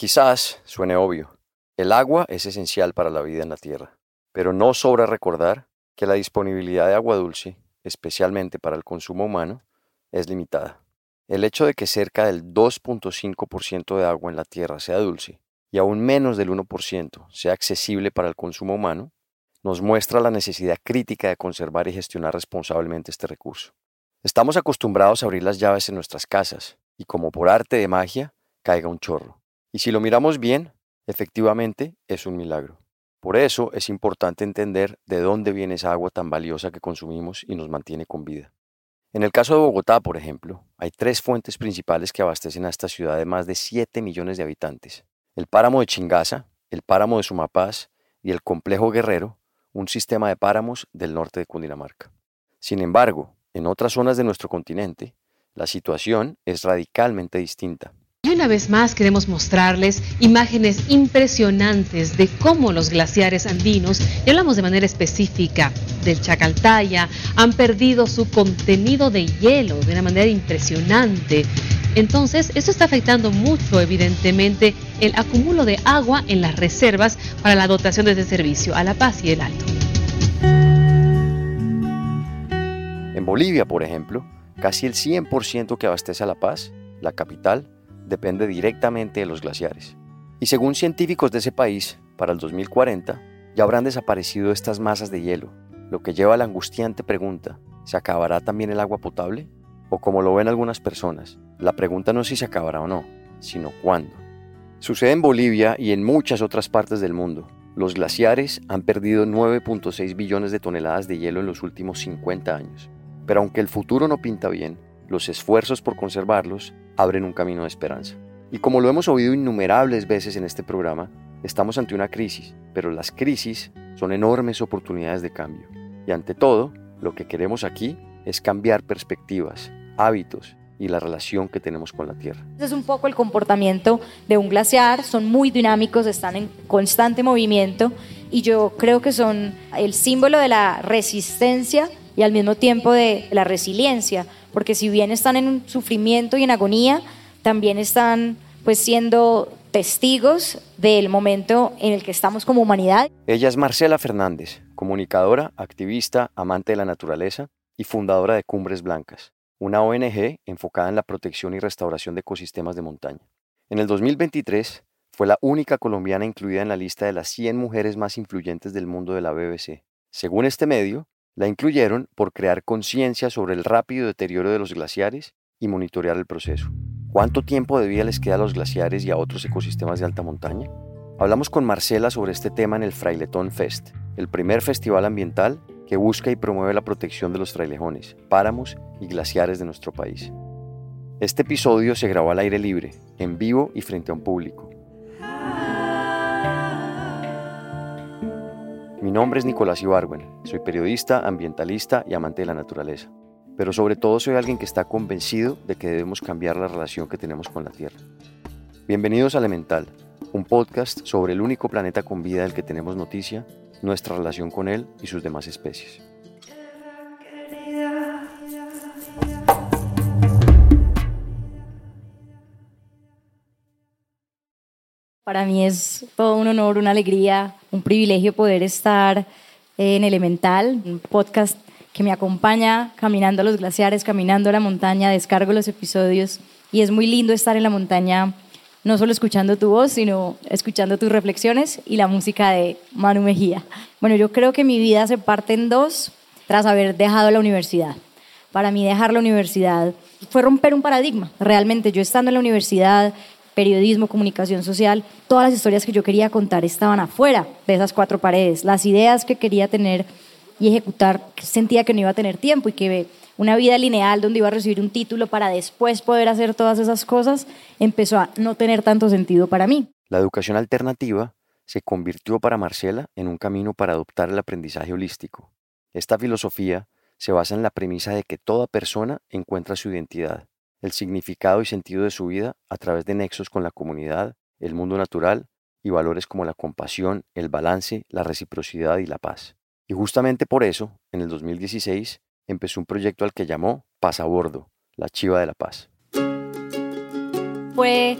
Quizás suene obvio, el agua es esencial para la vida en la Tierra, pero no sobra recordar que la disponibilidad de agua dulce, especialmente para el consumo humano, es limitada. El hecho de que cerca del 2.5% de agua en la Tierra sea dulce y aún menos del 1% sea accesible para el consumo humano, nos muestra la necesidad crítica de conservar y gestionar responsablemente este recurso. Estamos acostumbrados a abrir las llaves en nuestras casas y como por arte de magia caiga un chorro. Y si lo miramos bien, efectivamente es un milagro. Por eso es importante entender de dónde viene esa agua tan valiosa que consumimos y nos mantiene con vida. En el caso de Bogotá, por ejemplo, hay tres fuentes principales que abastecen a esta ciudad de más de 7 millones de habitantes. El páramo de Chingaza, el páramo de Sumapaz y el complejo Guerrero, un sistema de páramos del norte de Cundinamarca. Sin embargo, en otras zonas de nuestro continente, la situación es radicalmente distinta. Y una vez más queremos mostrarles imágenes impresionantes de cómo los glaciares andinos, y hablamos de manera específica del Chacaltaya, han perdido su contenido de hielo de una manera impresionante. Entonces, eso está afectando mucho, evidentemente, el acumulo de agua en las reservas para la dotación de este servicio a La Paz y el Alto. En Bolivia, por ejemplo, casi el 100% que abastece a La Paz, la capital, depende directamente de los glaciares. Y según científicos de ese país, para el 2040 ya habrán desaparecido estas masas de hielo, lo que lleva a la angustiante pregunta, ¿se acabará también el agua potable? O como lo ven algunas personas, la pregunta no es si se acabará o no, sino cuándo. Sucede en Bolivia y en muchas otras partes del mundo. Los glaciares han perdido 9.6 billones de toneladas de hielo en los últimos 50 años. Pero aunque el futuro no pinta bien, los esfuerzos por conservarlos abren un camino de esperanza. Y como lo hemos oído innumerables veces en este programa, estamos ante una crisis, pero las crisis son enormes oportunidades de cambio. Y ante todo, lo que queremos aquí es cambiar perspectivas, hábitos y la relación que tenemos con la Tierra. Es un poco el comportamiento de un glaciar, son muy dinámicos, están en constante movimiento y yo creo que son el símbolo de la resistencia y al mismo tiempo de la resiliencia, porque si bien están en sufrimiento y en agonía, también están pues siendo testigos del momento en el que estamos como humanidad. Ella es Marcela Fernández, comunicadora, activista, amante de la naturaleza y fundadora de Cumbres Blancas, una ONG enfocada en la protección y restauración de ecosistemas de montaña. En el 2023 fue la única colombiana incluida en la lista de las 100 mujeres más influyentes del mundo de la BBC. Según este medio, la incluyeron por crear conciencia sobre el rápido deterioro de los glaciares y monitorear el proceso. ¿Cuánto tiempo de vida les queda a los glaciares y a otros ecosistemas de alta montaña? Hablamos con Marcela sobre este tema en el Frailetón Fest, el primer festival ambiental que busca y promueve la protección de los frailejones, páramos y glaciares de nuestro país. Este episodio se grabó al aire libre, en vivo y frente a un público. Mi nombre es Nicolás Ibargüen, soy periodista, ambientalista y amante de la naturaleza pero sobre todo soy alguien que está convencido de que debemos cambiar la relación que tenemos con la Tierra. Bienvenidos a Elemental, un podcast sobre el único planeta con vida del que tenemos noticia, nuestra relación con él y sus demás especies. Para mí es todo un honor, una alegría, un privilegio poder estar en Elemental, un podcast que me acompaña caminando a los glaciares, caminando a la montaña, descargo los episodios y es muy lindo estar en la montaña, no solo escuchando tu voz, sino escuchando tus reflexiones y la música de Manu Mejía. Bueno, yo creo que mi vida se parte en dos tras haber dejado la universidad. Para mí dejar la universidad fue romper un paradigma. Realmente yo estando en la universidad, periodismo, comunicación social, todas las historias que yo quería contar estaban afuera de esas cuatro paredes. Las ideas que quería tener y ejecutar, sentía que no iba a tener tiempo y que una vida lineal donde iba a recibir un título para después poder hacer todas esas cosas empezó a no tener tanto sentido para mí. La educación alternativa se convirtió para Marcela en un camino para adoptar el aprendizaje holístico. Esta filosofía se basa en la premisa de que toda persona encuentra su identidad, el significado y sentido de su vida a través de nexos con la comunidad, el mundo natural y valores como la compasión, el balance, la reciprocidad y la paz. Y justamente por eso, en el 2016, empezó un proyecto al que llamó Paz a Bordo, la Chiva de la Paz. Fue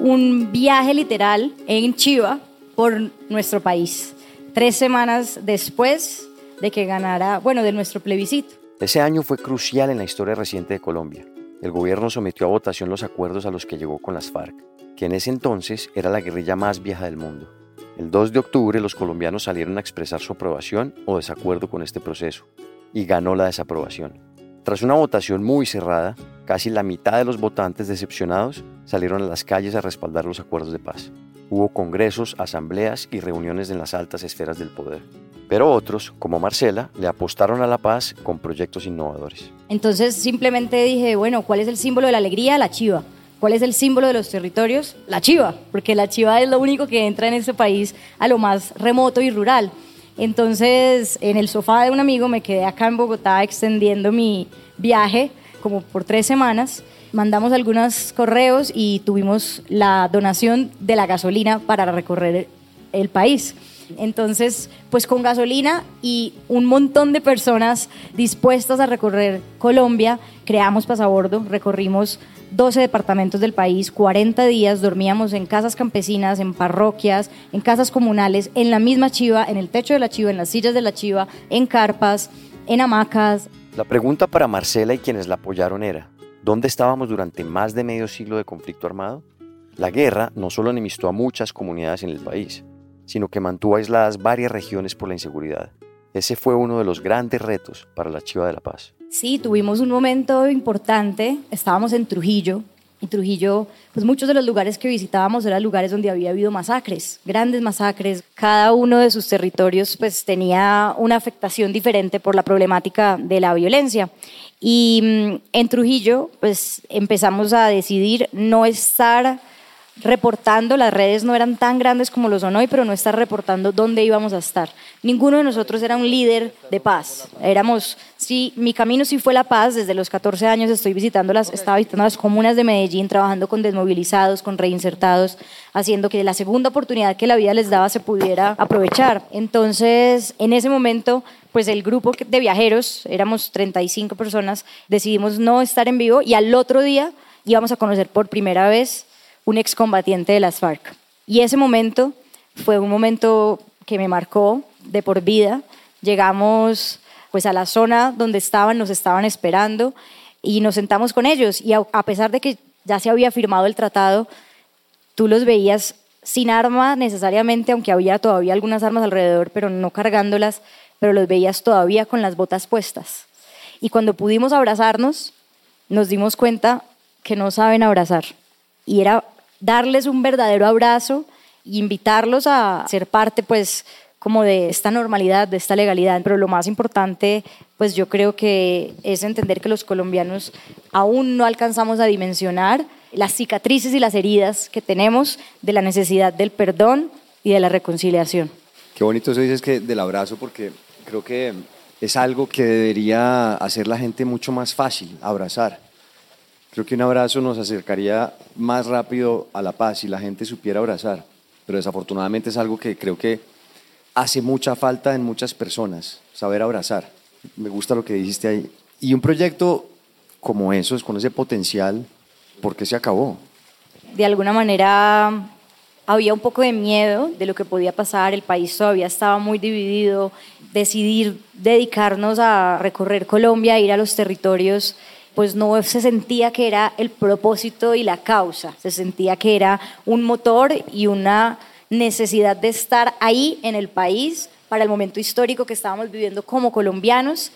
un viaje literal en Chiva por nuestro país, tres semanas después de que ganara, bueno, de nuestro plebiscito. Ese año fue crucial en la historia reciente de Colombia. El gobierno sometió a votación los acuerdos a los que llegó con las FARC, que en ese entonces era la guerrilla más vieja del mundo. El 2 de octubre los colombianos salieron a expresar su aprobación o desacuerdo con este proceso, y ganó la desaprobación. Tras una votación muy cerrada, casi la mitad de los votantes decepcionados salieron a las calles a respaldar los acuerdos de paz. Hubo congresos, asambleas y reuniones en las altas esferas del poder. Pero otros, como Marcela, le apostaron a la paz con proyectos innovadores. Entonces simplemente dije, bueno, ¿cuál es el símbolo de la alegría? La chiva. ¿Cuál es el símbolo de los territorios? La chiva, porque la chiva es lo único que entra en este país a lo más remoto y rural. Entonces, en el sofá de un amigo me quedé acá en Bogotá extendiendo mi viaje como por tres semanas. Mandamos algunos correos y tuvimos la donación de la gasolina para recorrer el país. Entonces, pues con gasolina y un montón de personas dispuestas a recorrer Colombia, creamos pasabordo, recorrimos 12 departamentos del país, 40 días, dormíamos en casas campesinas, en parroquias, en casas comunales, en la misma chiva, en el techo de la chiva, en las sillas de la chiva, en carpas, en hamacas. La pregunta para Marcela y quienes la apoyaron era, ¿dónde estábamos durante más de medio siglo de conflicto armado? La guerra no solo enemistó a muchas comunidades en el país, sino que mantuvo aisladas varias regiones por la inseguridad. Ese fue uno de los grandes retos para la Chiva de la Paz. Sí, tuvimos un momento importante, estábamos en Trujillo, Trujillo, pues muchos de los lugares que visitábamos eran lugares donde había habido masacres, grandes masacres. Cada uno de sus territorios pues tenía una afectación diferente por la problemática de la violencia. Y mm, en Trujillo pues empezamos a decidir no estar reportando, las redes no eran tan grandes como lo son hoy, pero no estar reportando dónde íbamos a estar. Ninguno de nosotros era un líder de paz. Éramos, sí, mi camino sí fue la paz. Desde los 14 años estoy visitando las, estaba visitando las comunas de Medellín, trabajando con desmovilizados, con reinsertados, haciendo que la segunda oportunidad que la vida les daba se pudiera aprovechar. Entonces, en ese momento, pues el grupo de viajeros, éramos 35 personas, decidimos no estar en vivo y al otro día íbamos a conocer por primera vez un excombatiente de las FARC. Y ese momento fue un momento que me marcó de por vida. Llegamos pues a la zona donde estaban, nos estaban esperando y nos sentamos con ellos. Y a, pesar de que ya se había firmado el tratado, tú los veías sin arma necesariamente, aunque había todavía algunas armas alrededor, pero no cargándolas, pero los veías todavía con las botas puestas. Y cuando pudimos abrazarnos, nos dimos cuenta que no saben abrazar. Y era darles un verdadero abrazo e invitarlos a ser parte, pues, como de esta normalidad, de esta legalidad. Pero lo más importante, pues yo creo que es entender que los colombianos aún no alcanzamos a dimensionar las cicatrices y las heridas que tenemos de la necesidad del perdón y de la reconciliación. Qué bonito eso dices que del abrazo, porque creo que es algo que debería hacer la gente mucho más fácil, abrazar. Creo que un abrazo nos acercaría más rápido a la paz si la gente supiera abrazar, pero desafortunadamente es algo que creo que hace mucha falta en muchas personas, saber abrazar. Me gusta lo que dijiste ahí. Y un proyecto como eso, con ese potencial, ¿por qué se acabó? De alguna manera había un poco de miedo de lo que podía pasar, el país todavía estaba muy dividido, decidir dedicarnos a recorrer Colombia, ir a los territorios pues no se sentía que era el propósito y la causa, se sentía que era un motor y una necesidad de estar ahí en el país para el momento histórico que estábamos viviendo como colombianos,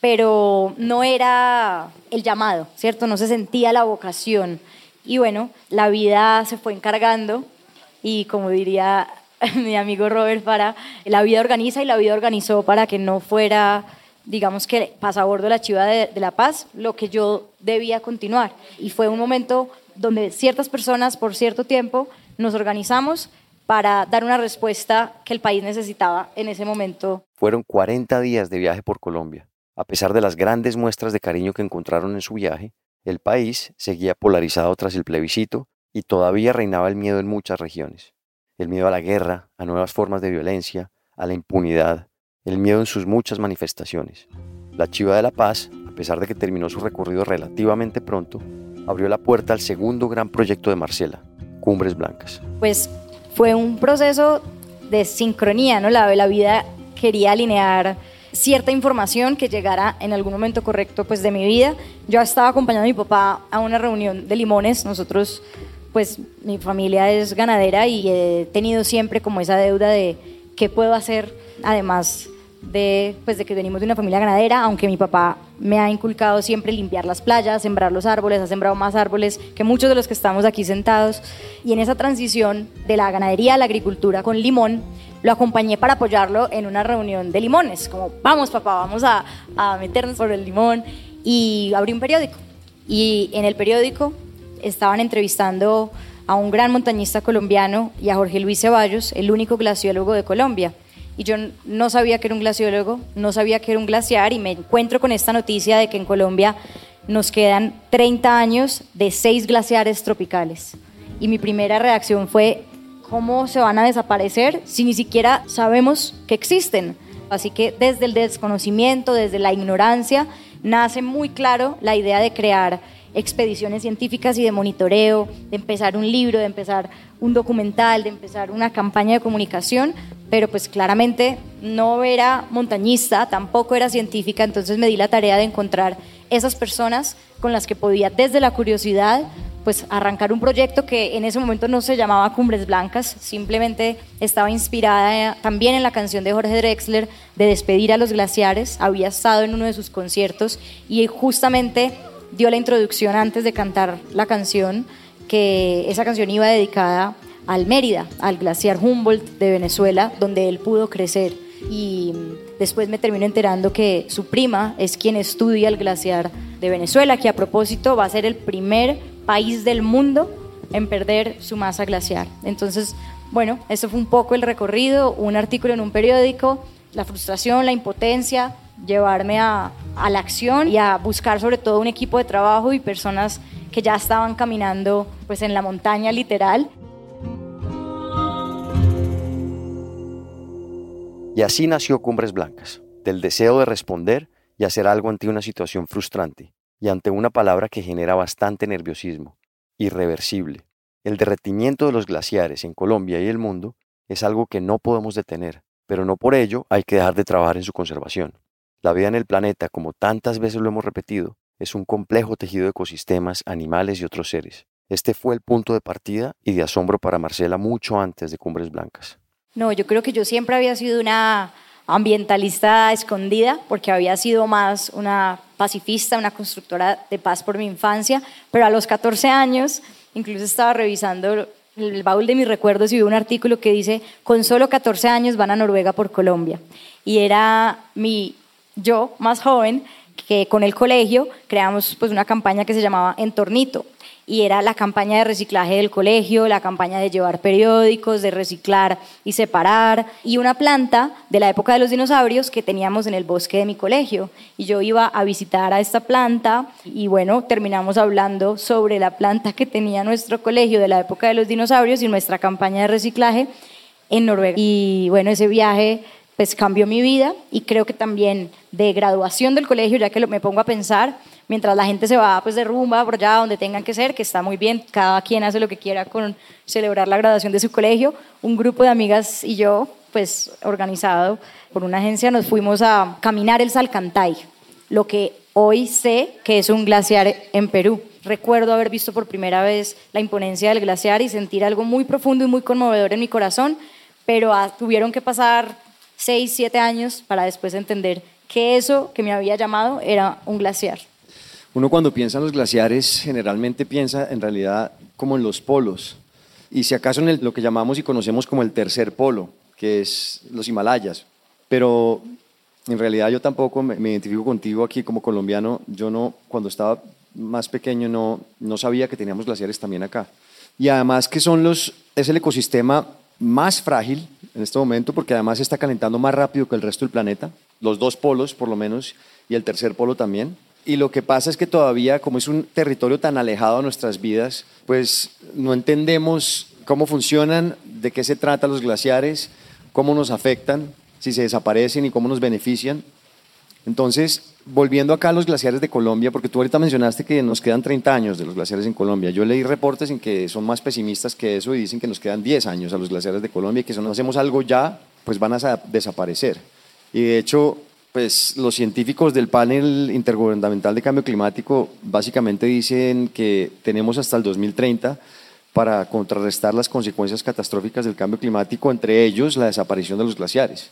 pero no era el llamado, ¿cierto? No se sentía la vocación. Y bueno, la vida se fue encargando y como diría mi amigo Robert para la vida organiza y la vida organizó para que no fuera digamos que pasa a bordo la Chiva de, La Paz, lo que yo debía continuar. Y fue un momento donde ciertas personas por cierto tiempo nos organizamos para dar una respuesta que el país necesitaba en ese momento. Fueron 40 días de viaje por Colombia. A pesar de las grandes muestras de cariño que encontraron en su viaje, el país seguía polarizado tras el plebiscito y todavía reinaba el miedo en muchas regiones. El miedo a la guerra, a nuevas formas de violencia, a la impunidad, el miedo en sus muchas manifestaciones. La Chiva de la Paz, a pesar de que terminó su recorrido relativamente pronto, abrió la puerta al segundo gran proyecto de Marcela, Cumbres Blancas? Pues fue un proceso de sincronía, ¿no? La, la vida quería alinear cierta información que llegara en algún momento correcto pues de mi vida. Yo estaba acompañando a mi papá a una reunión de limones. Nosotros pues mi familia es ganadera y he tenido siempre como esa deuda de qué puedo hacer además de, pues de que venimos de una familia ganadera, aunque mi papá me ha inculcado siempre limpiar las playas, sembrar los árboles, ha sembrado más árboles que muchos de los que estamos aquí sentados. Y en esa transición de la ganadería a la agricultura con limón, lo acompañé para apoyarlo en una reunión de limones, como vamos papá, vamos a, a meternos por el limón. Y abrí un periódico. Y en el periódico estaban entrevistando a un gran montañista colombiano y a Jorge Luis Ceballos, el único glaciólogo de Colombia. Y yo no sabía que era un glaciólogo, no sabía que era un glaciar y me encuentro con esta noticia de que en Colombia nos quedan 30 años de seis glaciares tropicales. Y mi primera reacción fue, ¿cómo se van a desaparecer si ni siquiera sabemos que existen? Así que desde el desconocimiento, desde la ignorancia, nace muy claro la idea de crear expediciones científicas y de monitoreo, de empezar un libro, de empezar un documental, de empezar una campaña de comunicación, pero pues claramente no era montañista, tampoco era científica, entonces me di la tarea de encontrar esas personas con las que podía desde la curiosidad pues arrancar un proyecto que en ese momento no se llamaba Cumbres Blancas, simplemente estaba inspirada también en la canción de Jorge Drexler de despedir a los glaciares, había estado en uno de sus conciertos y justamente dio la introducción antes de cantar la canción, que esa canción iba dedicada al Mérida, al glaciar Humboldt de Venezuela, donde él pudo crecer. Y después me termino enterando que su prima es quien estudia el glaciar de Venezuela, que a propósito va a ser el primer país del mundo en perder su masa glaciar. Entonces, bueno, eso fue un poco el recorrido, un artículo en un periódico, la frustración, la impotencia, llevarme a, la acción y a buscar sobre todo un equipo de trabajo y personas que ya estaban caminando pues en la montaña literal. Y así nació Cumbres Blancas, del deseo de responder y hacer algo ante una situación frustrante y ante una palabra que genera bastante nerviosismo, irreversible. El derretimiento de los glaciares en Colombia y el mundo es algo que no podemos detener, pero no por ello hay que dejar de trabajar en su conservación. La vida en el planeta, como tantas veces lo hemos repetido, es un complejo tejido de ecosistemas, animales y otros seres. Este fue el punto de partida y de asombro para Marcela mucho antes de Cumbres Blancas. No, yo creo que yo siempre había sido una ambientalista escondida, porque había sido más una pacifista, una constructora de paz por mi infancia, pero a los 14 años, incluso estaba revisando el baúl de mis recuerdos y vi un artículo que dice, con solo 14 años van a Noruega por Colombia. Y era mi yo más joven que con el colegio creamos pues una campaña que se llamaba Entornito y era la campaña de reciclaje del colegio, la campaña de llevar periódicos, de reciclar y separar, y una planta de la época de los dinosaurios que teníamos en el bosque de mi colegio. Y yo iba a visitar a esta planta y bueno, terminamos hablando sobre la planta que tenía nuestro colegio de la época de los dinosaurios y nuestra campaña de reciclaje en Noruega. Y bueno, ese viaje pues cambió mi vida y creo que también de graduación del colegio, ya que me pongo a pensar, mientras la gente se va pues de rumba por allá donde tengan que ser, que está muy bien, cada quien hace lo que quiera con celebrar la graduación de su colegio, un grupo de amigas y yo, pues organizado por una agencia, nos fuimos a caminar el Salcantay, lo que hoy sé que es un glaciar en Perú. Recuerdo haber visto por primera vez la imponencia del glaciar y sentir algo muy profundo y muy conmovedor en mi corazón, pero tuvieron que pasar seis, siete años para después entender que eso que me había llamado era un glaciar. Uno cuando piensa en los glaciares generalmente piensa en realidad como en los polos y si acaso en lo que llamamos y conocemos como el tercer polo, que es los Himalayas. Pero en realidad yo tampoco me, me identifico contigo aquí como colombiano. Yo no, cuando estaba más pequeño no, no sabía que teníamos glaciares también acá. Y además que son los, es el ecosistema más frágil en este momento porque además está calentando más rápido que el resto del planeta, los dos polos por lo menos y el tercer polo también. Y lo que pasa es que todavía, como es un territorio tan alejado de nuestras vidas, pues no entendemos cómo funcionan, de qué se tratan los glaciares, cómo nos afectan, si se desaparecen y cómo nos benefician. Entonces, volviendo acá a los glaciares de Colombia, porque tú ahorita mencionaste que nos quedan 30 años de los glaciares en Colombia. Yo leí reportes en que son más pesimistas que eso y dicen que nos quedan 10 años a los glaciares de Colombia y que si no hacemos algo ya, pues van a desaparecer. Y de hecho, pues los científicos del panel intergubernamental de cambio climático básicamente dicen que tenemos hasta el 2030 para contrarrestar las consecuencias catastróficas del cambio climático, entre ellos la desaparición de los glaciares.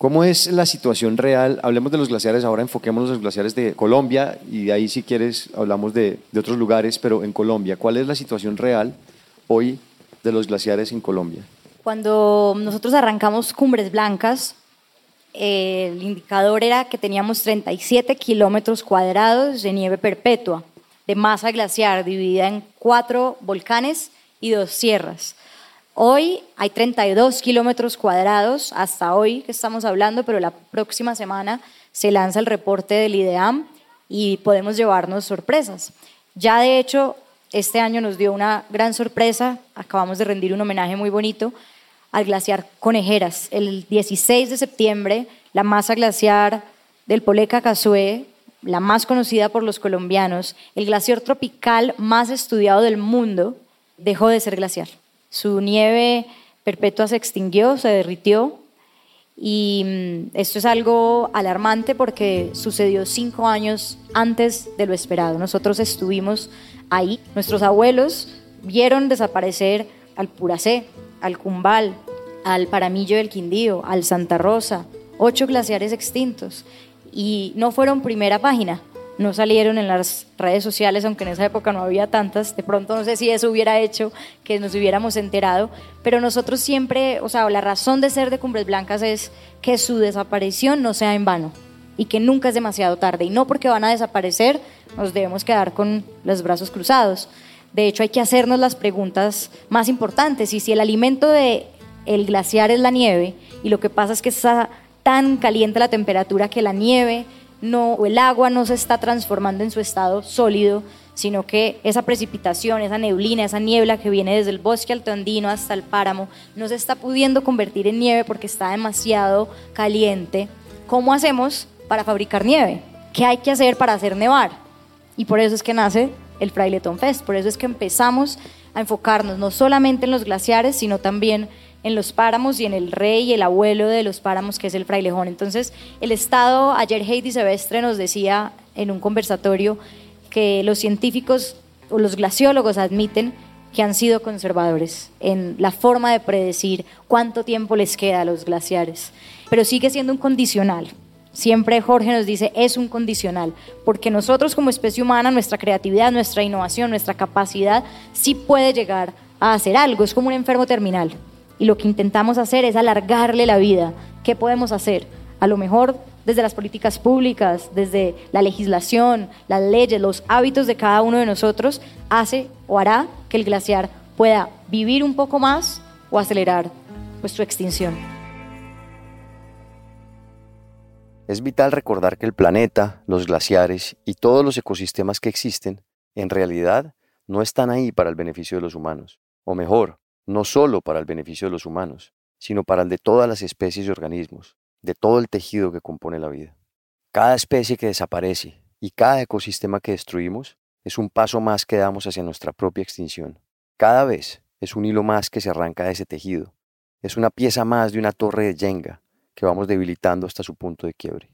¿Cómo es la situación real? Hablemos de los glaciares, ahora enfoquémonos en los glaciares de Colombia y de ahí si quieres hablamos de, de otros lugares, pero en Colombia, ¿cuál es la situación real hoy de los glaciares en Colombia? Cuando nosotros arrancamos Cumbres Blancas, el indicador era que teníamos 37 kilómetros cuadrados de nieve perpetua, de masa glaciar dividida en cuatro volcanes y dos sierras. Hoy hay 32 kilómetros cuadrados, hasta hoy que estamos hablando, pero la próxima semana se lanza el reporte del IDEAM y podemos llevarnos sorpresas. Ya de hecho, este año nos dio una gran sorpresa, acabamos de rendir un homenaje muy bonito al glaciar Conejeras. El 16 de septiembre, la masa glaciar del Poleca Casué, la más conocida por los colombianos, el glaciar tropical más estudiado del mundo, dejó de ser glaciar. Su nieve perpetua se extinguió, se derritió, y mm, esto es algo alarmante porque sucedió cinco años antes de lo esperado. Nosotros estuvimos ahí, nuestros abuelos vieron desaparecer al Puracé, al Cumbal, al Paramillo del Quindío, al Santa Rosa, ocho glaciares extintos. Y no fueron primera página, no salieron en las redes sociales, aunque en esa época no había tantas. De pronto no sé si eso hubiera hecho que nos hubiéramos enterado, pero nosotros siempre, o sea, la razón de ser de Cumbres Blancas es que su desaparición no sea en vano y que nunca es demasiado tarde. Y no porque van a desaparecer nos debemos quedar con los brazos cruzados. De hecho, hay que hacernos las preguntas más importantes. Y si el alimento del el glaciar es la nieve, y lo que pasa es que está tan caliente la temperatura que la nieve no, el agua no se está transformando en su estado sólido, sino que esa precipitación, esa neblina, esa niebla que viene desde el bosque altandino hasta el páramo, no se está pudiendo convertir en nieve porque está demasiado caliente. ¿Cómo hacemos para fabricar nieve? ¿Qué hay que hacer para hacer nevar? Y por eso es que nace el Fraileton Fest. Por eso es que empezamos a enfocarnos no solamente en los glaciares, sino también en los páramos y en el rey y el abuelo de los páramos, que es el frailejón. Entonces, el Estado, ayer Heidi Sebestre nos decía en un conversatorio que los científicos o los glaciólogos admiten que han sido conservadores en la forma de predecir cuánto tiempo les queda a los glaciares, pero sigue siendo un condicional. Siempre Jorge nos dice, es un condicional, porque nosotros como especie humana, nuestra creatividad, nuestra innovación, nuestra capacidad, sí puede llegar a hacer algo, es como un enfermo terminal. Y lo que intentamos hacer es alargarle la vida. ¿Qué podemos hacer? A lo mejor desde las políticas públicas, desde la legislación, las leyes, los hábitos de cada uno de nosotros, hace o hará que el glaciar pueda vivir un poco más o acelerar pues, su extinción. Es vital recordar que el planeta, los glaciares y todos los ecosistemas que existen, en realidad, no están ahí para el beneficio de los humanos, o mejor, no solo para el beneficio de los humanos, sino para el de todas las especies y organismos, de todo el tejido que compone la vida. Cada especie que desaparece y cada ecosistema que destruimos es un paso más que damos hacia nuestra propia extinción. Cada vez es un hilo más que se arranca de ese tejido, es una pieza más de una torre de Jenga que vamos debilitando hasta su punto de quiebre.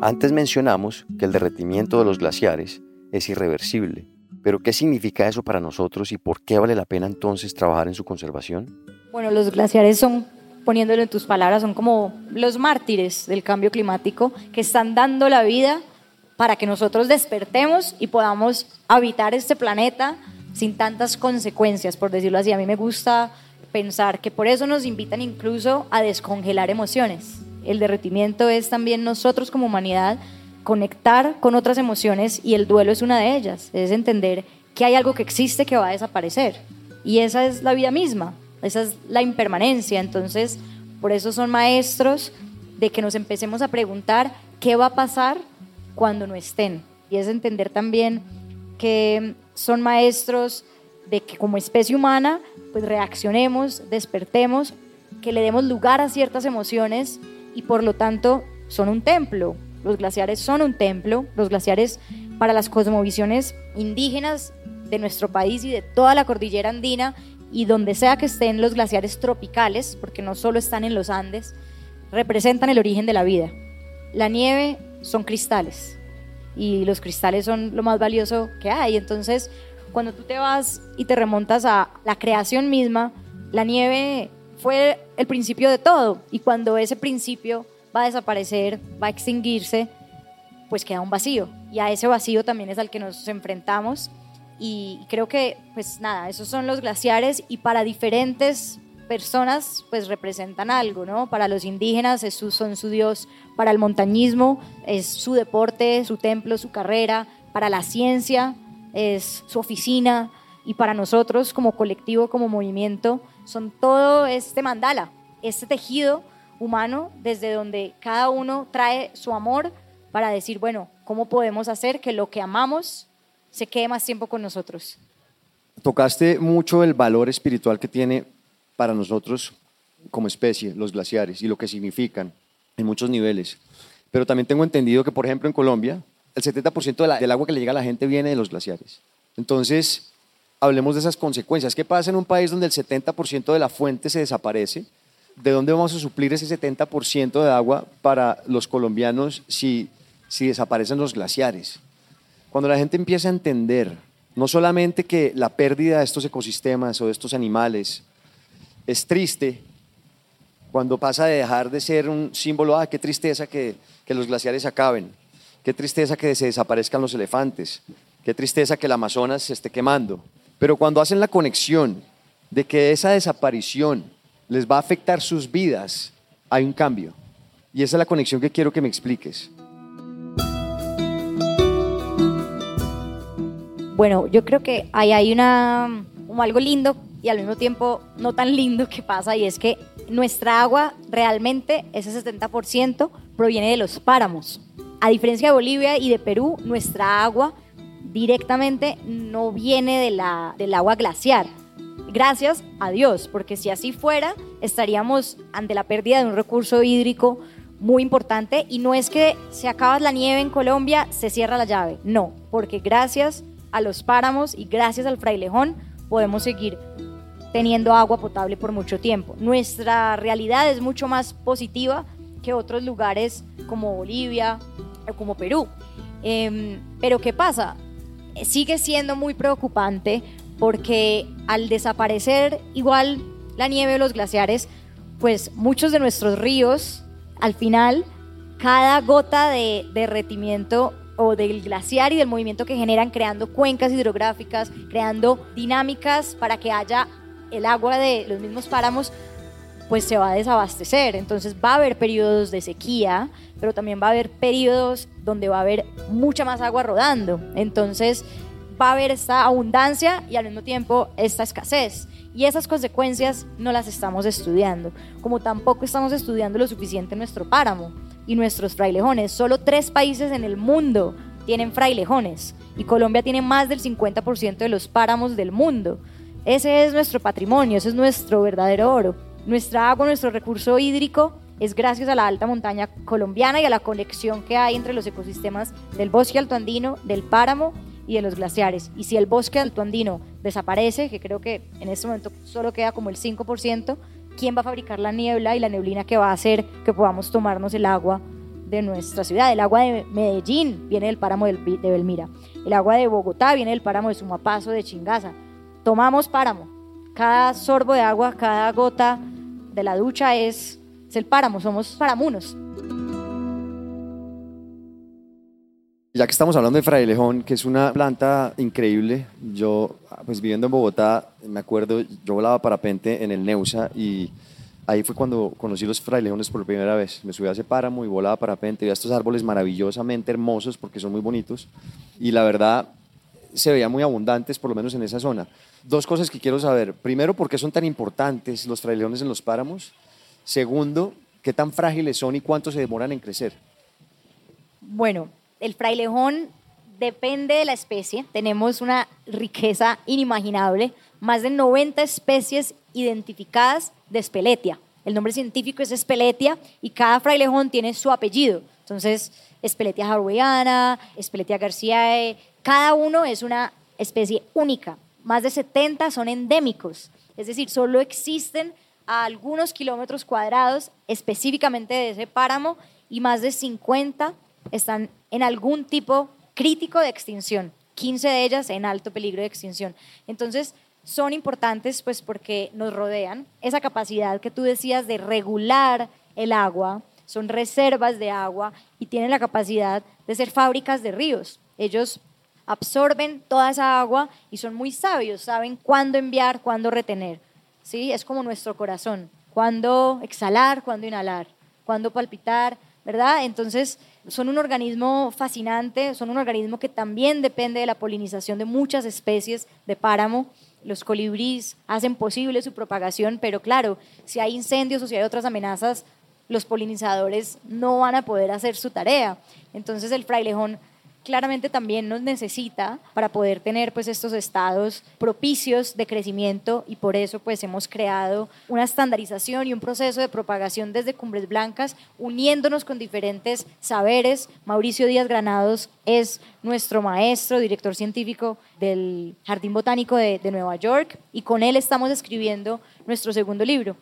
Antes mencionamos que el derretimiento de los glaciares es irreversible, pero ¿qué significa eso para nosotros y por qué vale la pena entonces trabajar en su conservación? Bueno, los glaciares son, poniéndolo en tus palabras, son como los mártires del cambio climático que están dando la vida para que nosotros despertemos y podamos habitar este planeta sin tantas consecuencias, por decirlo así. A mí me gusta pensar que por eso nos invitan incluso a descongelar emociones. El derretimiento es también nosotros como humanidad conectar con otras emociones y el duelo es una de ellas, es entender que hay algo que existe que va a desaparecer. Y esa es la vida misma, esa es la impermanencia, entonces por eso son maestros de que nos empecemos a preguntar qué va a pasar cuando no estén. Y es entender también que son maestros de que como especie humana pues reaccionemos, despertemos que le demos lugar a ciertas emociones y por lo tanto son un templo. Los glaciares son un templo, los glaciares para las cosmovisiones indígenas de nuestro país y de toda la cordillera andina y donde sea que estén los glaciares tropicales, porque no solo están en los Andes, representan el origen de la vida. La nieve son cristales y los cristales son lo más valioso que hay. Entonces, cuando tú te vas y te remontas a la creación misma, la nieve fue el principio de todo y cuando ese principio va a desaparecer, va a extinguirse, pues queda un vacío. Y a ese vacío también es al que nos enfrentamos. Y creo que pues nada, esos son los glaciares y para diferentes personas pues representan algo, ¿no? Para los indígenas es son su dios, para el montañismo es su deporte, su templo, su carrera, para la ciencia es su oficina. Y para nosotros como colectivo, como movimiento, son todo este mandala, este tejido humano desde donde cada uno trae su amor para decir, bueno, ¿cómo podemos hacer que lo que amamos se quede más tiempo con nosotros. Tocaste mucho el valor espiritual que tiene para nosotros como especie los glaciares y lo que significan en muchos niveles. Pero también tengo entendido que, por ejemplo, en Colombia, el 70% del agua que le llega a la gente viene de los glaciares. Entonces, hablemos de esas consecuencias. ¿Qué pasa en un país donde el 70% de la fuente se desaparece? ¿De dónde vamos a suplir ese 70% de agua para los colombianos si, si desaparecen los glaciares? Cuando la gente empieza a entender no solamente que la pérdida de estos ecosistemas o de estos animales es triste, cuando pasa de dejar de ser un símbolo, ah, qué tristeza que, que los glaciares acaben, qué tristeza que se desaparezcan los elefantes, qué tristeza que el Amazonas se esté quemando. Pero cuando hacen la conexión de que esa desaparición les va a afectar sus vidas, hay un cambio. Y esa es la conexión que quiero que me expliques. Bueno, yo creo que ahí hay una, algo lindo y al mismo tiempo no tan lindo que pasa y es que nuestra agua realmente, ese 70%, proviene de los páramos. A diferencia de Bolivia y de Perú, nuestra agua directamente no viene de la, del agua glaciar. Gracias a Dios, porque si así fuera, estaríamos ante la pérdida de un recurso hídrico muy importante y no es que se acaba la nieve en Colombia, se cierra la llave, no, porque gracias a los páramos y gracias al frailejón podemos seguir teniendo agua potable por mucho tiempo. Nuestra realidad es mucho más positiva que otros lugares como Bolivia o como Perú. Em, pero ¿qué pasa? Sigue siendo muy preocupante porque al desaparecer igual la nieve o los glaciares, pues muchos de nuestros ríos, al final, cada gota de derretimiento o del glaciar y del movimiento que generan creando cuencas hidrográficas, creando dinámicas para que haya el agua de los mismos páramos, pues se va a desabastecer. Entonces va a haber periodos de sequía, pero también va a haber periodos donde va a haber mucha más agua rodando. Entonces va a haber esta abundancia y al mismo tiempo esta escasez. Y esas consecuencias no las estamos estudiando, como tampoco estamos estudiando lo suficiente nuestro páramo y nuestros frailejones. Solo tres países en el mundo tienen frailejones y Colombia tiene más del 50% de los páramos del mundo. Ese es nuestro patrimonio, ese es nuestro verdadero oro. Nuestra agua, nuestro recurso hídrico es gracias a la alta montaña colombiana y a la conexión que hay entre los ecosistemas del bosque altoandino, del páramo y de los glaciares. Y si el bosque altoandino desaparece, que creo que en este momento solo queda como el 5%, quién va a fabricar la niebla y la neblina que va a hacer que podamos tomarnos el agua de nuestra ciudad. El agua de Medellín viene del páramo de Belmira. El agua de Bogotá viene del páramo de Sumapazo, de Chingaza. Tomamos páramo. Cada sorbo de agua, cada gota de la ducha es, es el páramo, somos paramunos. Ya que estamos hablando de frailejón, que es una planta increíble, yo, pues viviendo en Bogotá, me acuerdo, yo volaba parapente en el Neusa y ahí fue cuando conocí los frailejones por primera vez. Me subí a ese páramo y volaba parapente, vi estos árboles maravillosamente hermosos porque son muy bonitos y la verdad se veían muy abundantes, por lo menos en esa zona. Dos cosas que quiero saber. Primero, ¿por qué son tan importantes los frailejones en los páramos? Segundo, ¿qué tan frágiles son y cuánto se demoran en crecer? Bueno, el frailejón depende de la especie. Tenemos una riqueza inimaginable, más de 90 especies identificadas de espeletia. El nombre científico es Espeletia y cada frailejón tiene su apellido. Entonces, Espeletia hawaiana, Espeletia garciae, cada uno es una especie única. Más de 70 son endémicos, es decir, solo existen a algunos kilómetros cuadrados específicamente de ese páramo y más de 50 están en algún tipo crítico de extinción, 15 de ellas en alto peligro de extinción. Entonces, son importantes pues porque nos rodean. Esa capacidad que tú decías de regular el agua, son reservas de agua y tienen la capacidad de ser fábricas de ríos. Ellos absorben toda esa agua y son muy sabios, saben cuándo enviar, cuándo retener. ¿sí? Es como nuestro corazón, cuándo exhalar, cuándo inhalar, cuándo palpitar, ¿verdad? Entonces, son un organismo fascinante, son un organismo que también depende de la polinización de muchas especies de páramo. Los colibríes hacen posible su propagación, pero claro, si hay incendios o si hay otras amenazas, los polinizadores no van a poder hacer su tarea. Entonces el frailejón claramente también nos necesita para poder tener pues estos estados propicios de crecimiento y por eso pues hemos creado una estandarización y un proceso de propagación desde Cumbres Blancas uniéndonos con diferentes saberes. Mauricio Díaz Granados es nuestro maestro, director científico del Jardín Botánico de, de Nueva York y con él estamos escribiendo nuestro segundo libro,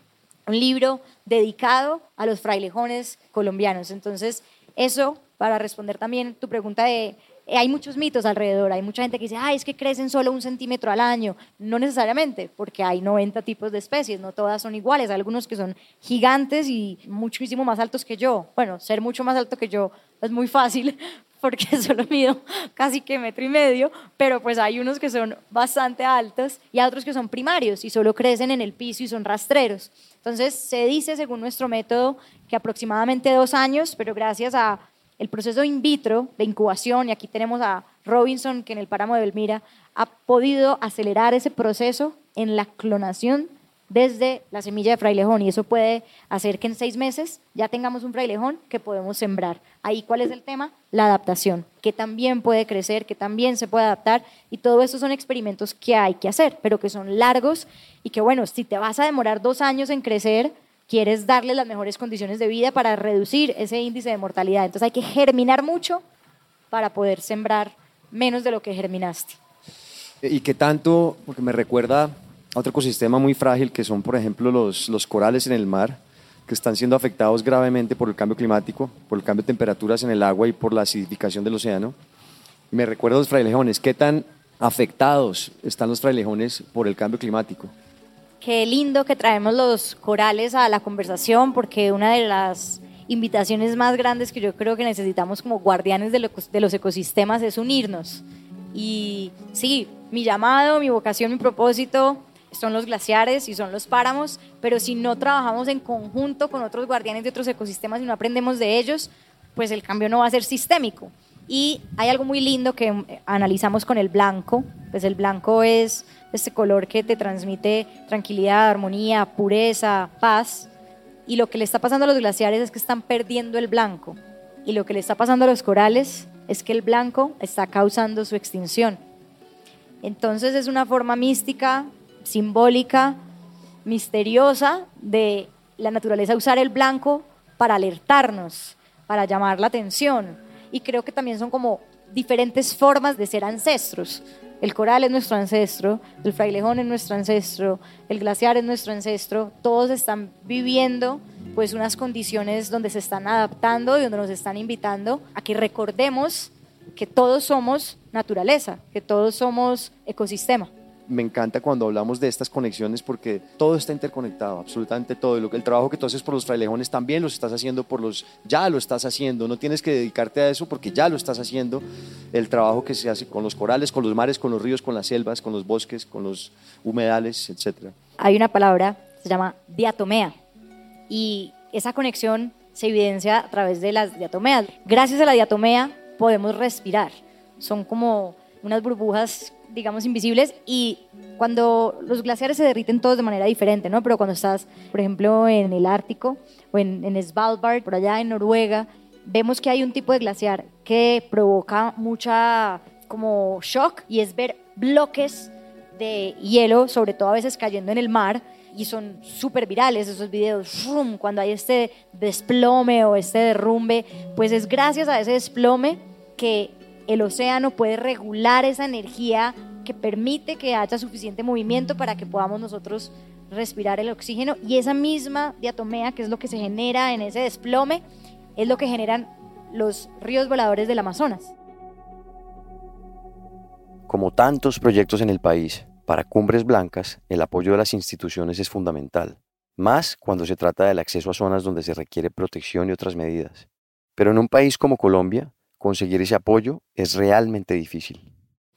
un libro dedicado a los frailejones colombianos. Entonces, eso para responder también tu pregunta de, eh, hay muchos mitos alrededor, hay mucha gente que dice, ay, es que crecen solo un centímetro al año. No necesariamente, porque hay 90 tipos de especies, no todas son iguales, hay algunos que son gigantes y muchísimo más altos que yo. Bueno, ser mucho más alto que yo es muy fácil, porque solo mido casi que metro y medio, pero pues hay unos que son bastante altos y otros que son primarios y solo crecen en el piso y son rastreros. Entonces se dice, según nuestro método, que aproximadamente dos años, pero gracias a el proceso in vitro de incubación, y aquí tenemos a Robinson, que en el páramo de Belmira ha podido acelerar ese proceso en la clonación desde la semilla de frailejón y eso puede hacer que en seis meses ya tengamos un frailejón que podemos sembrar. Ahí, ¿cuál es el tema? La adaptación, que también puede crecer, que también se puede adaptar y todo esto son experimentos que hay que hacer, pero que son largos y que bueno, si te vas a demorar dos años en crecer, quieres darle las mejores condiciones de vida para reducir ese índice de mortalidad. Entonces hay que germinar mucho para poder sembrar menos de lo que germinaste. ¿Y qué tanto? Porque me recuerda a otro ecosistema muy frágil que son, por ejemplo, los, los corales en el mar, que están siendo afectados gravemente por el cambio climático, por el cambio de temperaturas en el agua y por la acidificación del océano. Me recuerda a los frailejones. ¿Qué tan afectados están los frailejones por el cambio climático? Qué lindo que traemos los corales a la conversación porque una de las invitaciones más grandes que yo creo que necesitamos como guardianes de, los ecosistemas es unirnos. Y sí, mi llamado, mi vocación, mi propósito son los glaciares y son los páramos, pero si no trabajamos en conjunto con otros guardianes de otros ecosistemas y no aprendemos de ellos, pues el cambio no va a ser sistémico. Y hay algo muy lindo que analizamos con el blanco, pues el blanco es este color que te transmite tranquilidad, armonía, pureza, paz. Y lo que le está pasando a los glaciares es que están perdiendo el blanco. Y lo que le está pasando a los corales es que el blanco está causando su extinción. Entonces es una forma mística, simbólica, misteriosa de la naturaleza usar el blanco para alertarnos, para llamar la atención. Y creo que también son como diferentes formas de ser ancestros. El coral es nuestro ancestro, el frailejón es nuestro ancestro, el glaciar es nuestro ancestro. Todos están viviendo pues unas condiciones donde se están adaptando y donde nos están invitando a que recordemos que todos somos naturaleza, que todos somos ecosistema me encanta cuando hablamos de estas conexiones porque todo está interconectado, absolutamente todo. El trabajo que tú haces por los frailejones también lo estás haciendo por los, ya lo estás haciendo, no tienes que dedicarte a eso porque ya lo estás haciendo. El trabajo que se hace con los corales, con los mares, con los ríos, con las selvas, con los bosques, con los humedales, etc. Hay una palabra, se llama diatomea, y esa conexión se evidencia a través de las diatomeas. Gracias a la diatomea podemos respirar. Son como unas burbujas digamos, invisibles y cuando los glaciares se derriten todos de manera diferente, ¿no? Pero cuando estás, por ejemplo, en el Ártico o en, en Svalbard, por allá en Noruega, vemos que hay un tipo de glaciar que provoca mucha como shock y es ver bloques de hielo, sobre todo a veces cayendo en el mar, y son súper virales esos videos, cuando hay este desplome o este derrumbe, pues es gracias a ese desplome que el océano puede regular esa energía que permite que haya suficiente movimiento para que podamos nosotros respirar el oxígeno y esa misma diatomea, que es lo que se genera en ese desplome, es lo que generan los ríos voladores del Amazonas. Como tantos proyectos en el país, para Cumbres Blancas el apoyo de las instituciones es fundamental, más cuando se trata del acceso a zonas donde se requiere protección y otras medidas. Pero en un país como Colombia, conseguir ese apoyo es realmente difícil.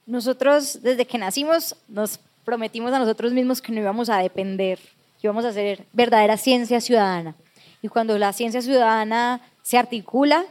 Nosotros desde que nacimos nos prometimos a nosotros mismos que no íbamos a depender, que íbamos a hacer verdadera ciencia ciudadana. Y cuando la ciencia ciudadana se articula,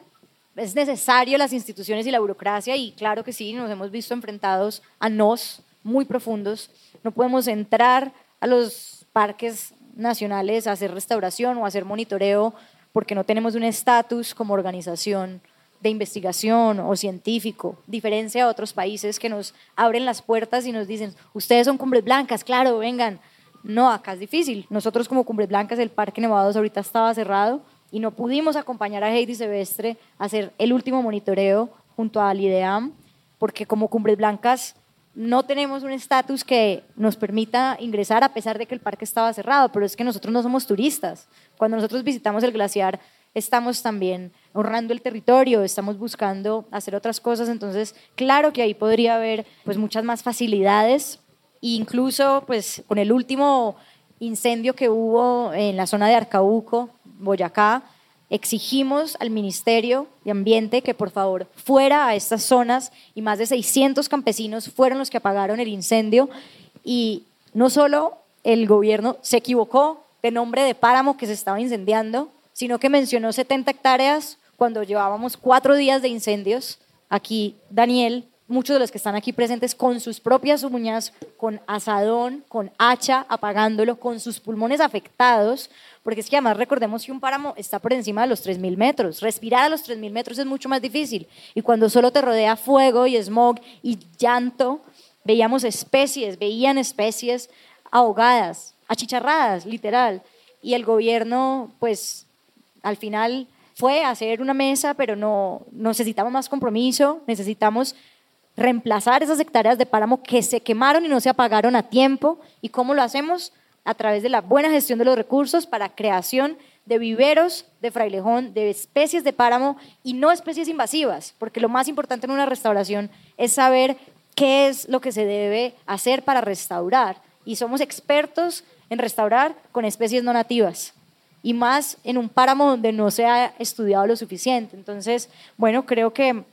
es necesario las instituciones y la burocracia y claro que sí, nos hemos visto enfrentados a nos muy profundos. No podemos entrar a los parques nacionales a hacer restauración o a hacer monitoreo porque no tenemos un estatus como organización de investigación o científico, diferencia a otros países que nos abren las puertas y nos dicen, ustedes son cumbres blancas, claro, vengan. No, acá es difícil. Nosotros como Cumbres Blancas, el Parque Nevados ahorita estaba cerrado y no pudimos acompañar a Heidi Silvestre a hacer el último monitoreo junto a Lideam, porque como Cumbres Blancas no tenemos un estatus que nos permita ingresar a pesar de que el parque estaba cerrado, pero es que nosotros no somos turistas. Cuando nosotros visitamos el glaciar, estamos también honrando el territorio, estamos buscando hacer otras cosas, entonces claro que ahí podría haber pues muchas más facilidades, incluso pues con el último incendio que hubo en la zona de Arcauco, Boyacá, exigimos al Ministerio de Ambiente que por favor fuera a estas zonas y más de 600 campesinos fueron los que apagaron el incendio. Y no solo el gobierno se equivocó de nombre de páramo que se estaba incendiando, sino que mencionó 70 hectáreas cuando llevábamos cuatro días de incendios. Aquí Daniel, muchos de los que están aquí presentes, con sus propias uñas, con asadón, con hacha, apagándolo, con sus pulmones afectados, porque es que además recordemos que un páramo está por encima de los 3.000 metros. Respirar a los 3.000 metros es mucho más difícil. Y cuando solo te rodea fuego y smog y llanto, veíamos especies, veían especies ahogadas, achicharradas, literal. Y el gobierno, pues, al final fue hacer una mesa, pero no necesitamos más compromiso, necesitamos reemplazar esas hectáreas de páramo que se quemaron y no se apagaron a tiempo. ¿Y cómo lo hacemos? A través de la buena gestión de los recursos para creación de viveros de frailejón, de especies de páramo y no especies invasivas, porque lo más importante en una restauración es saber qué es lo que se debe hacer para restaurar. Y somos expertos en restaurar con especies no nativas y más en un páramo donde no se ha estudiado lo suficiente. Entonces, bueno, creo que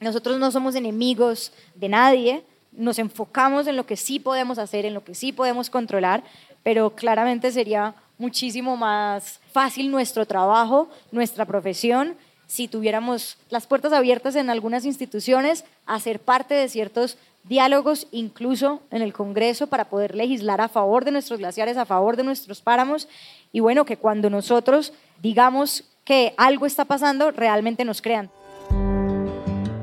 nosotros no somos enemigos de nadie, nos enfocamos en lo que sí podemos hacer, en lo que sí podemos controlar, pero claramente sería muchísimo más fácil nuestro trabajo, nuestra profesión, si tuviéramos las puertas abiertas en algunas instituciones a ser parte de ciertos diálogos, incluso en el Congreso, para poder legislar a favor de nuestros glaciares, a favor de nuestros páramos y bueno, que cuando nosotros digamos que algo está pasando, realmente nos crean.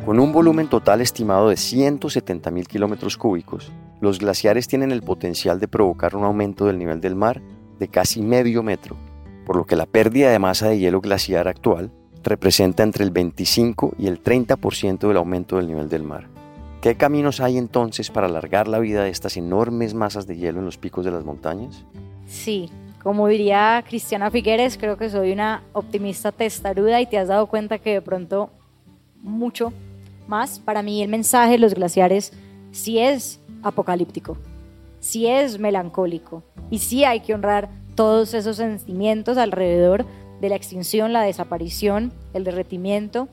Con un volumen total estimado de 170 mil kilómetros cúbicos, los glaciares tienen el potencial de provocar un aumento del nivel del mar de casi medio metro, por lo que la pérdida de masa de hielo glaciar actual representa entre el 25 y el 30% del aumento del nivel del mar. ¿Qué caminos hay entonces para alargar la vida de estas enormes masas de hielo en los picos de las montañas? Sí, como diría Cristiana Figueres, creo que soy una optimista testaruda y te has dado cuenta que de pronto mucho más. Para mí el mensaje de los glaciares sí es apocalíptico, sí es melancólico y sí hay que honrar todos esos sentimientos alrededor de la extinción, la desaparición, el derretimiento.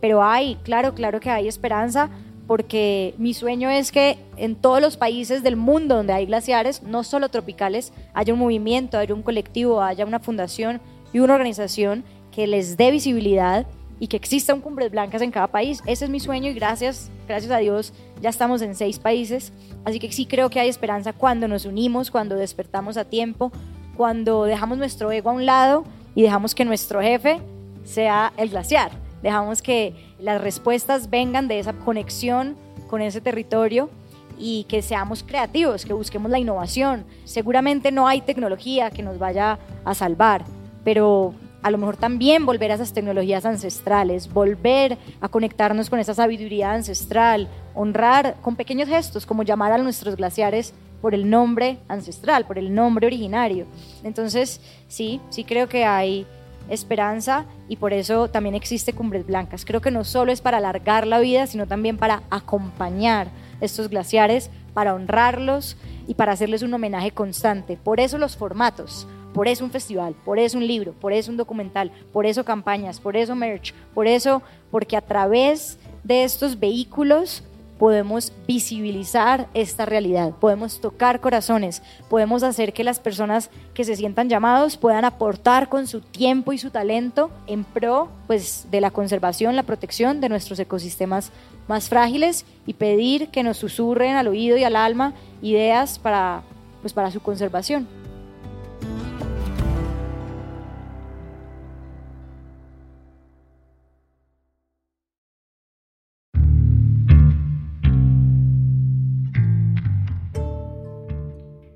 Pero hay, claro, claro que hay esperanza porque mi sueño es que en todos los países del mundo donde hay glaciares, no solo tropicales, haya un movimiento, haya un colectivo, haya una fundación y una organización que les dé visibilidad y que exista un Cumbres Blancas en cada país. Ese es mi sueño y gracias, gracias a Dios ya estamos en seis países. Así que sí creo que hay esperanza cuando nos unimos, cuando despertamos a tiempo, cuando dejamos nuestro ego a un lado y dejamos que nuestro jefe sea el glaciar. Dejamos que las respuestas vengan de esa conexión con ese territorio y que seamos creativos, que busquemos la innovación. Seguramente no hay tecnología que nos vaya a salvar, pero a lo mejor también volver a esas tecnologías ancestrales, volver a conectarnos con esa sabiduría ancestral, honrar con pequeños gestos, como llamar a nuestros glaciares por el nombre ancestral, por el nombre originario. Entonces, sí, sí creo que hay esperanza y por eso también existe Cumbres Blancas. Creo que no solo es para alargar la vida, sino también para acompañar estos glaciares, para honrarlos y para hacerles un homenaje constante. Por eso los formatos, por eso un festival, por eso un libro, por eso un documental, por eso campañas, por eso merch, por eso, porque a través de estos vehículos podemos visibilizar esta realidad, podemos tocar corazones, podemos hacer que las personas que se sientan llamados puedan aportar con su tiempo y su talento en pro pues, de la conservación, la protección de nuestros ecosistemas más frágiles y pedir que nos susurren al oído y al alma ideas para, pues, para su conservación.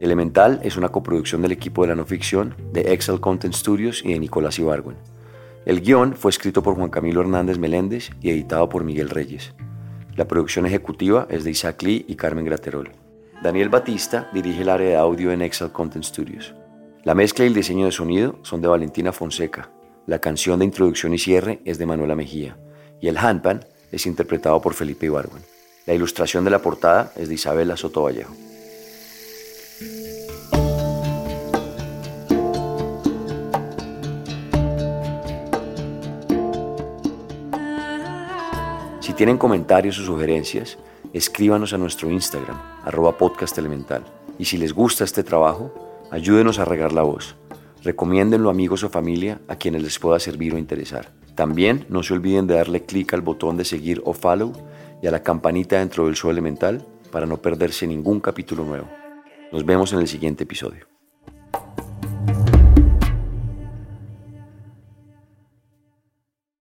Elemental es una coproducción del equipo de la no ficción de Excel Content Studios y de Nicolás Ibargüen. El guion fue escrito por Juan Camilo Hernández Meléndez y editado por Miguel Reyes. La producción ejecutiva es de Isaac Lee y Carmen Graterol. Daniel Batista dirige el área de audio en Excel Content Studios. La mezcla y el diseño de sonido son de Valentina Fonseca. La canción de introducción y cierre es de Manuela Mejía. Y el handpan es interpretado por Felipe Ibargüen. La ilustración de la portada es de Isabela Soto Tienen comentarios o sugerencias, escríbanos a nuestro Instagram, arroba podcast. Y si les gusta este trabajo, ayúdenos a regar la voz. Recomiéndenlo amigos o familia a quienes les pueda servir o interesar. También no se olviden de darle clic al botón de seguir o follow y a la campanita dentro del show elemental para no perderse ningún capítulo nuevo. Nos vemos en el siguiente episodio.